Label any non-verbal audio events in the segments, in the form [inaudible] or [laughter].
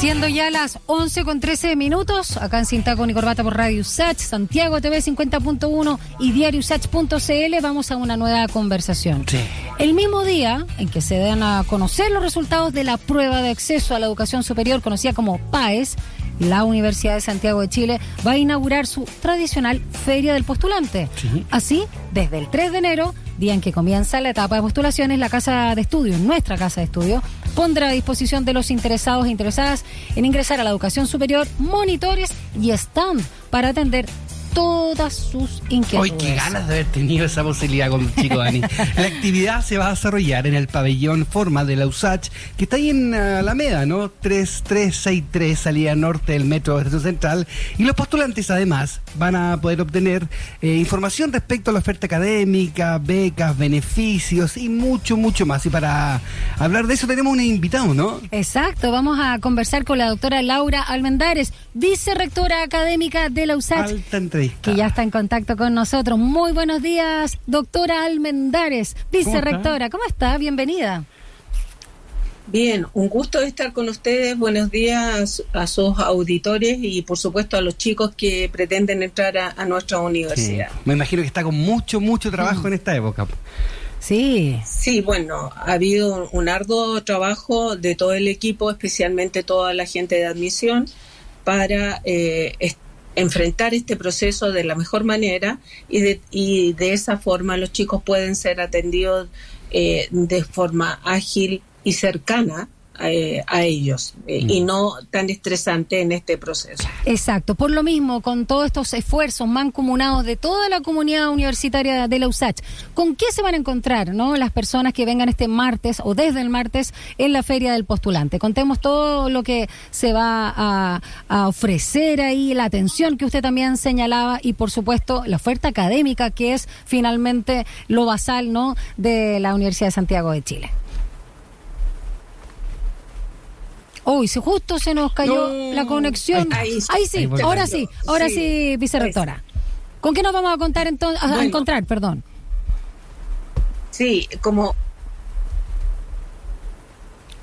Siendo ya las 11 con 13 minutos, acá en Cinta con y Corbata por Radio Usach, Santiago TV 50.1 y Diario Usach.cl, vamos a una nueva conversación. Sí. El mismo día en que se dan a conocer los resultados de la prueba de acceso a la educación superior, conocida como PAES, la Universidad de Santiago de Chile va a inaugurar su tradicional Feria del Postulante. Sí. Así, desde el 3 de enero, día en que comienza la etapa de postulaciones, la Casa de Estudios, nuestra Casa de Estudios, pondrá a disposición de los interesados e interesadas en ingresar a la educación superior monitores y stand para atender todas sus inquietudes. qué ganas de haber tenido esa posibilidad con chico Dani. La actividad se va a desarrollar en el pabellón Forma de la USACH, que está ahí en Alameda, ¿no? 3363, salida norte del metro de Estación Central. Y los postulantes, además, van a poder obtener eh, información respecto a la oferta académica, becas, beneficios y mucho, mucho más. Y para hablar de eso tenemos un invitado, ¿no? Exacto, vamos a conversar con la doctora Laura Almendares, vicerrectora académica de la USACH. Alta entrevista. Que ya está en contacto con nosotros. Muy buenos días, doctora Almendares, vicerrectora. ¿Cómo está? Bienvenida. Bien, un gusto estar con ustedes. Buenos días a sus auditores y por supuesto a los chicos que pretenden entrar a, a nuestra Sí. universidad. Me imagino que está con mucho, mucho trabajo en esta época. Sí, Sí, bueno, ha habido un arduo trabajo de todo el equipo, especialmente toda la gente de admisión, para eh, est- enfrentar este proceso de la mejor manera y de, y de esa forma los chicos pueden ser atendidos eh, de forma ágil y cercana eh, a ellos eh, y no tan estresante en este proceso. exacto. Por lo mismo, con todos estos esfuerzos mancomunados de toda la comunidad universitaria de la USACH, ¿con qué se van a encontrar no las personas que vengan este martes o desde el martes en la Feria del Postulante? Contemos todo lo que se va a, a ofrecer ahí, la atención que usted también señalaba y, por supuesto, la oferta académica que es finalmente lo basal no de la Universidad de Santiago de Chile. Uy, si justo se nos cayó No. la conexión. Ahí sí, Ahí ahora sí, ahora sí, Sí. vicerrectora. ¿Con qué nos vamos a contar entonces, a encontrar, perdón? Sí, como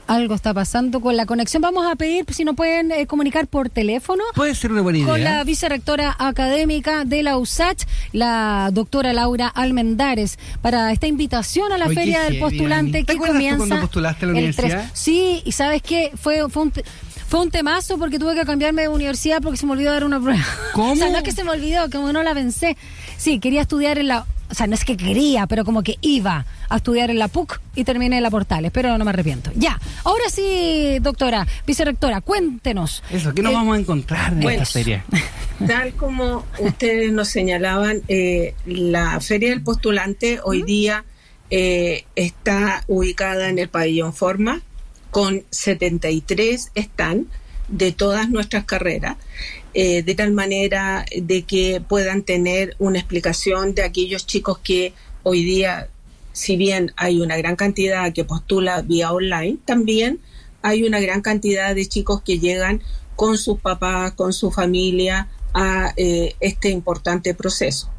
Algo está pasando con la conexión. Vamos a pedir si nos pueden eh, comunicar por teléfono Puede ser una buena idea. con la vicerrectora académica de la USACH, la doctora Laura Almendares, para esta invitación a la Oye, Feria del Postulante Dani. ¿Te que acuerdas tú comienza cuando postulaste a la universidad? 3. Sí, y ¿sabes qué? Fue, fue un... Fue un temazo porque tuve que cambiarme de universidad porque se me olvidó dar una prueba. ¿Cómo? [laughs] O sea, no es que se me olvidó, como no la pensé. Sí, quería estudiar en la... O sea, no es que quería, pero como que iba a estudiar en la PUC y terminé en la Portales, pero no me arrepiento. Ya, ahora sí, doctora, vicerrectora, cuéntenos. Eso, ¿qué nos Eh, vamos a encontrar en bueno, esta feria? [laughs] Tal como ustedes nos señalaban, eh, la Feria del Postulante hoy día eh, está ubicada en el pabellón Forma con 73 stands de todas nuestras carreras, eh, de tal manera de que puedan tener una explicación de aquellos chicos que hoy día, si bien hay una gran cantidad que postula vía online, también hay una gran cantidad de chicos que llegan con sus papás, con su familia a eh, este importante proceso.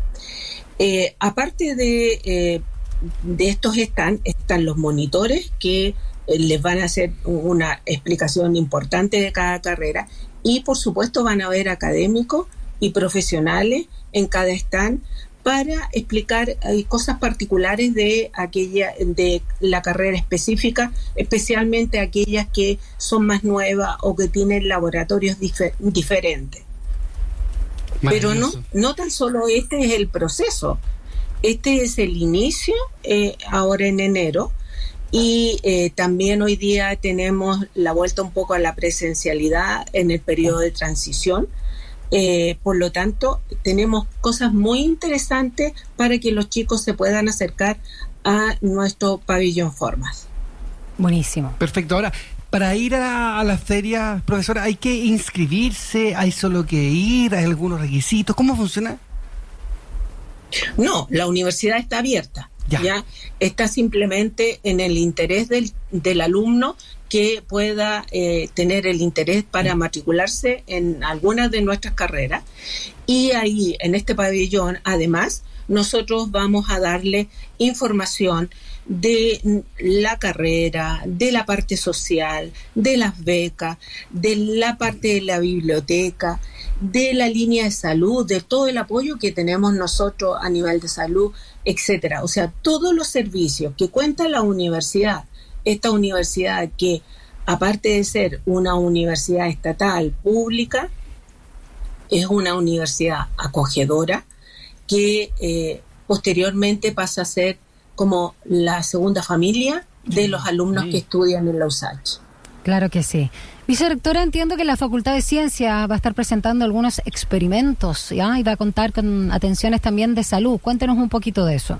Eh, aparte de, de estos están, están los monitores que les van a hacer una explicación importante de cada carrera. Y por supuesto van a haber académicos y profesionales en cada stand para explicar eh, cosas particulares de aquella de la carrera específica, especialmente aquellas que son más nuevas o que tienen laboratorios dife- diferentes. Pero no, no tan solo este es el proceso, este es el inicio eh, ahora en enero y eh, también hoy día tenemos la vuelta un poco a la presencialidad en el periodo de transición. Eh, por lo tanto, tenemos cosas muy interesantes para que los chicos se puedan acercar a nuestro pabellón Formas. Buenísimo. Perfecto. Ahora, para ir a, a la feria, profesora, ¿hay que inscribirse? ¿Hay solo que ir? ¿Hay algunos requisitos? ¿Cómo funciona? No, la universidad está abierta. Ya. Ya, está simplemente en el interés del, del alumno que pueda eh, tener el interés para matricularse en algunas de nuestras carreras. Y ahí, en este pabellón, además, nosotros vamos a darle información de la carrera, de la parte social, de las becas, de la parte de la biblioteca, de la línea de salud, de todo el apoyo que tenemos nosotros a nivel de salud, etcétera. O sea, todos los servicios que cuenta la universidad, esta universidad que aparte de ser una universidad estatal pública, es una universidad acogedora que eh, posteriormente pasa a ser como la segunda familia de los alumnos que estudian en la USACH. Claro que sí. Vicerectora, entiendo que la Facultad de Ciencia va a estar presentando algunos experimentos ¿ya? y va a contar con atenciones también de salud. Cuéntenos un poquito de eso.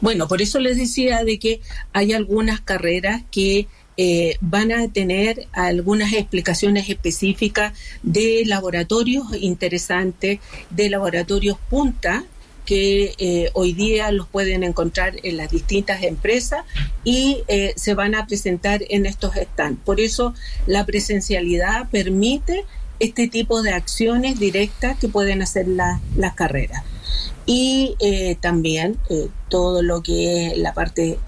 Bueno, por eso les decía de que hay algunas carreras que eh, van a tener algunas explicaciones específicas de laboratorios interesantes, de laboratorios punta, que eh, hoy día los pueden encontrar en las distintas empresas y eh, se van a presentar en estos stands. Por eso la presencialidad permite este tipo de acciones directas que pueden hacer las carreras. Y también todo lo que es la parte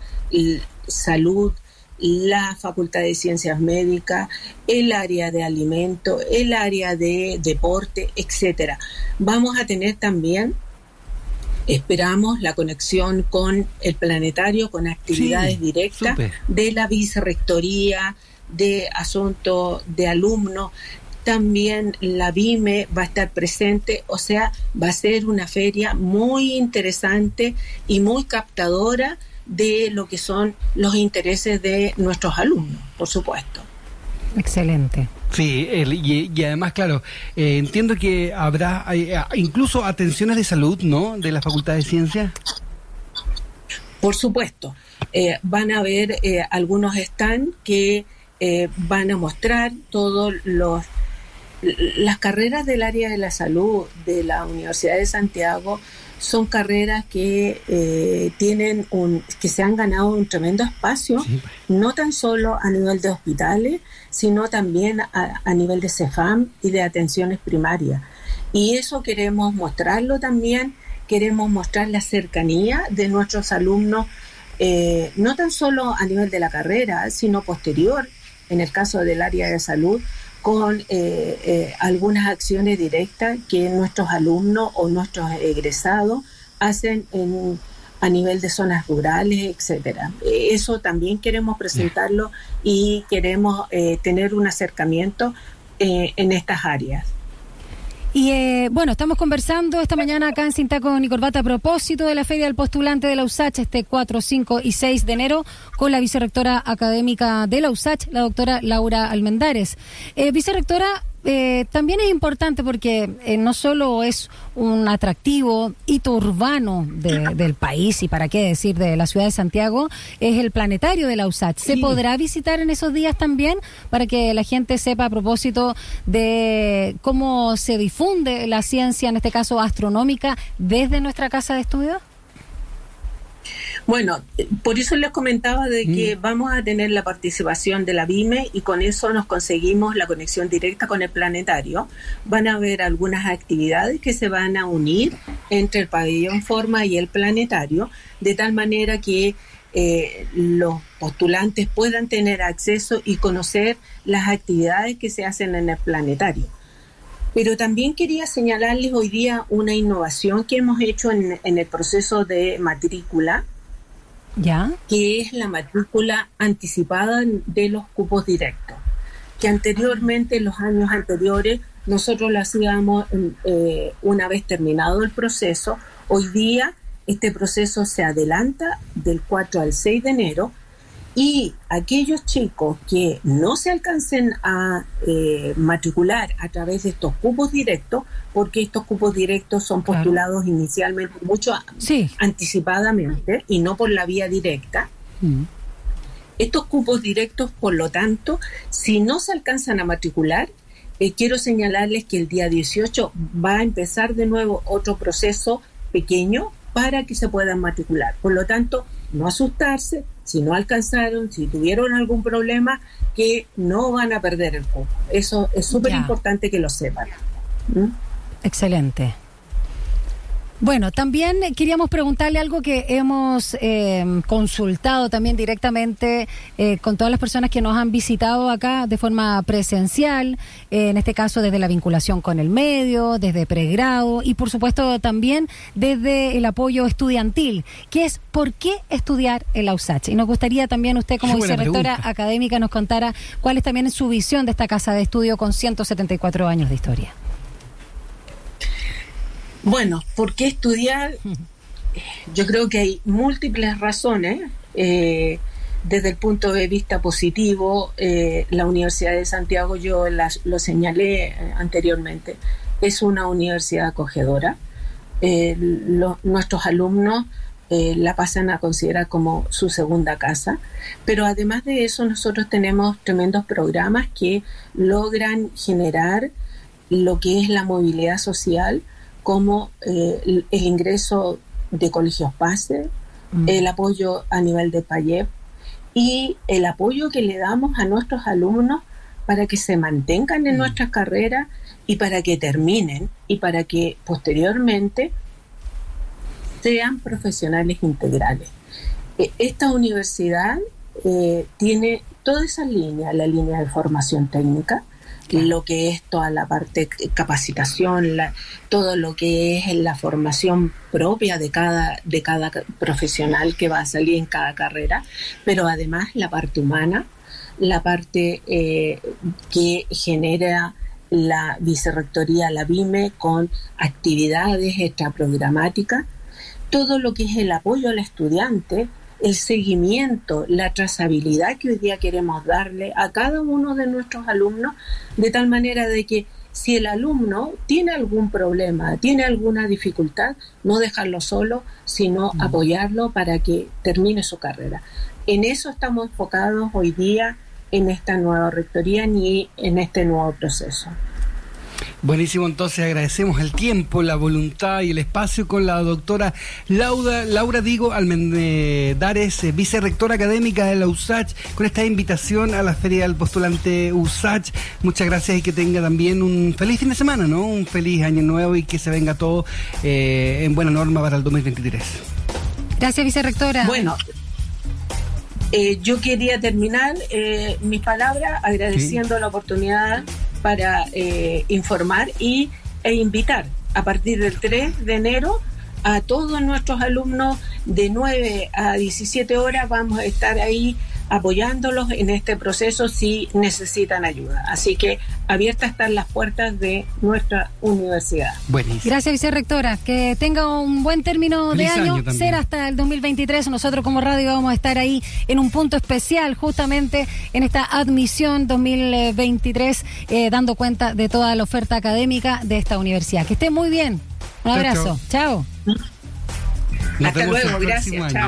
salud, la Facultad de Ciencias Médicas, el área de alimento, el área de deporte, etcétera. Vamos a tener también esperamos la conexión con el planetario, con actividades directas de la vicerrectoría, de asuntos de alumnos. También la BIME va a estar presente, o sea, va a ser una feria muy interesante y muy captadora de lo que son los intereses de nuestros alumnos, por supuesto. Excelente. Sí, y, además, claro, eh, entiendo que habrá incluso atenciones de salud, ¿no? De la Facultad de Ciencias. Por supuesto. Eh, van a haber eh, algunos stands que van a mostrar todos los las carreras del área de la salud de la Universidad de Santiago son carreras que eh, tienen un, que se han ganado un tremendo espacio, no tan solo a nivel de hospitales, sino también a, nivel de CEFAM y de atenciones primarias. Y eso queremos mostrarlo también, queremos mostrar la cercanía de nuestros alumnos, eh, no tan solo a nivel de la carrera, sino posterior, en el caso del área de salud, con eh, eh, algunas acciones directas que nuestros alumnos o nuestros egresados hacen en, a nivel de zonas rurales, etcétera. Eso también queremos presentarlo y queremos eh, tener un acercamiento en estas áreas. Y eh, bueno, estamos conversando esta mañana acá en Cinta con y Corbata a propósito de la Feria del Postulante de la USACH este 4, 5 y 6 de enero con la vicerrectora académica de la USACH, la doctora Laura Almendares. Eh, vicerrectora, eh, también es importante porque eh, no solo es un atractivo hito urbano del país y para qué decir de la ciudad de Santiago, es el planetario de la USACH. ¿Se podrá visitar en esos días también para que la gente sepa a propósito de cómo se difunde la ciencia, en este caso astronómica, desde nuestra casa de estudios? Bueno, por eso les comentaba de que mm. vamos a tener la participación de la BIME y con eso nos conseguimos la conexión directa con el planetario. Van a haber algunas actividades que se van a unir entre el pabellón forma y el planetario, de tal manera que eh, los postulantes puedan tener acceso y conocer las actividades que se hacen en el planetario. Pero también quería señalarles hoy día una innovación que hemos hecho en, en el proceso de matrícula que es la matrícula anticipada de los cupos directos, que anteriormente, en los años anteriores, nosotros lo hacíamos eh, una vez terminado el proceso. Hoy día este proceso se adelanta del 4 al 6 de enero y aquellos chicos que no se alcancen a eh, matricular a través de estos cupos directos, porque estos cupos directos son postulados inicialmente mucho anticipadamente y no por la vía directa. Mm. Estos cupos directos, por lo tanto, si no se alcanzan a matricular, eh, quiero señalarles que el día 18 va a empezar de nuevo otro proceso pequeño para que se puedan matricular. Por lo tanto, no asustarse, si no alcanzaron, si tuvieron algún problema, que no van a perder el cupo. Eso es súper importante que lo sepan. ¿Mm? Excelente. Bueno, también queríamos preguntarle algo que hemos eh, consultado también directamente eh, con todas las personas que nos han visitado acá de forma presencial, eh, en este caso desde la vinculación con el medio, desde pregrado y por supuesto también desde el apoyo estudiantil, que es por qué estudiar en la USACH. Y nos gustaría también usted como vicerrectora académica nos contara cuál es también su visión de esta casa de estudio con 174 años de historia. Bueno, ¿por qué estudiar? [laughs] Yo creo que hay múltiples razones. Eh, desde el punto de vista positivo, eh, la Universidad de Santiago, yo lo señalé eh, anteriormente, es una universidad acogedora. nuestros alumnos la pasan a considerar como su segunda casa, pero además de eso nosotros tenemos tremendos programas que logran generar lo que es la movilidad social, como eh, el, ingreso de colegios base, mm. el apoyo a nivel de PAYEP y el apoyo que le damos a nuestros alumnos para que se mantengan en mm. nuestras carreras y para que terminen y para que posteriormente sean profesionales integrales. E, esta universidad eh, tiene toda esa línea, la línea de formación técnica, lo que es toda la parte capacitación, todo lo que es la formación propia de cada, de cada profesional que va a salir en cada carrera, pero además la parte humana, la parte eh, que genera la vicerrectoría, la BIME, con actividades extraprogramáticas, todo lo que es el apoyo al estudiante, el seguimiento, la trazabilidad que hoy día queremos darle a cada uno de nuestros alumnos, de tal manera de que si el alumno tiene algún problema, tiene alguna dificultad, no dejarlo solo, sino apoyarlo para que termine su carrera. En eso estamos enfocados hoy día en esta nueva rectoría y en este nuevo proceso. Buenísimo, entonces agradecemos el tiempo, la voluntad y el espacio con la doctora Laura, Laura Digo Almendares, eh, vicerrectora académica de la USACH, con esta invitación a la Feria del Postulante USACH. Muchas gracias y que tenga también un feliz fin de semana, ¿no? Un feliz año nuevo y que se venga todo eh, en buena norma para el 2023. Gracias, vicerrectora. Bueno. Eh, yo quería terminar mi palabra agradeciendo la oportunidad para eh, informar y, e invitar a partir del 3 de enero a todos nuestros alumnos de 9 a 17 horas. Vamos a estar ahí apoyándolos en este proceso si necesitan ayuda. Así que abiertas están las puertas de nuestra universidad. Buenísimo. Gracias, vicerrectora. Que tenga un buen término de año. Será hasta el 2023. Nosotros como radio vamos a estar ahí en un punto especial justamente en esta admisión 2023, eh, dando cuenta de toda la oferta académica de esta universidad. Que esté muy bien. Un abrazo. Chao. Hasta luego. Gracias. Chao.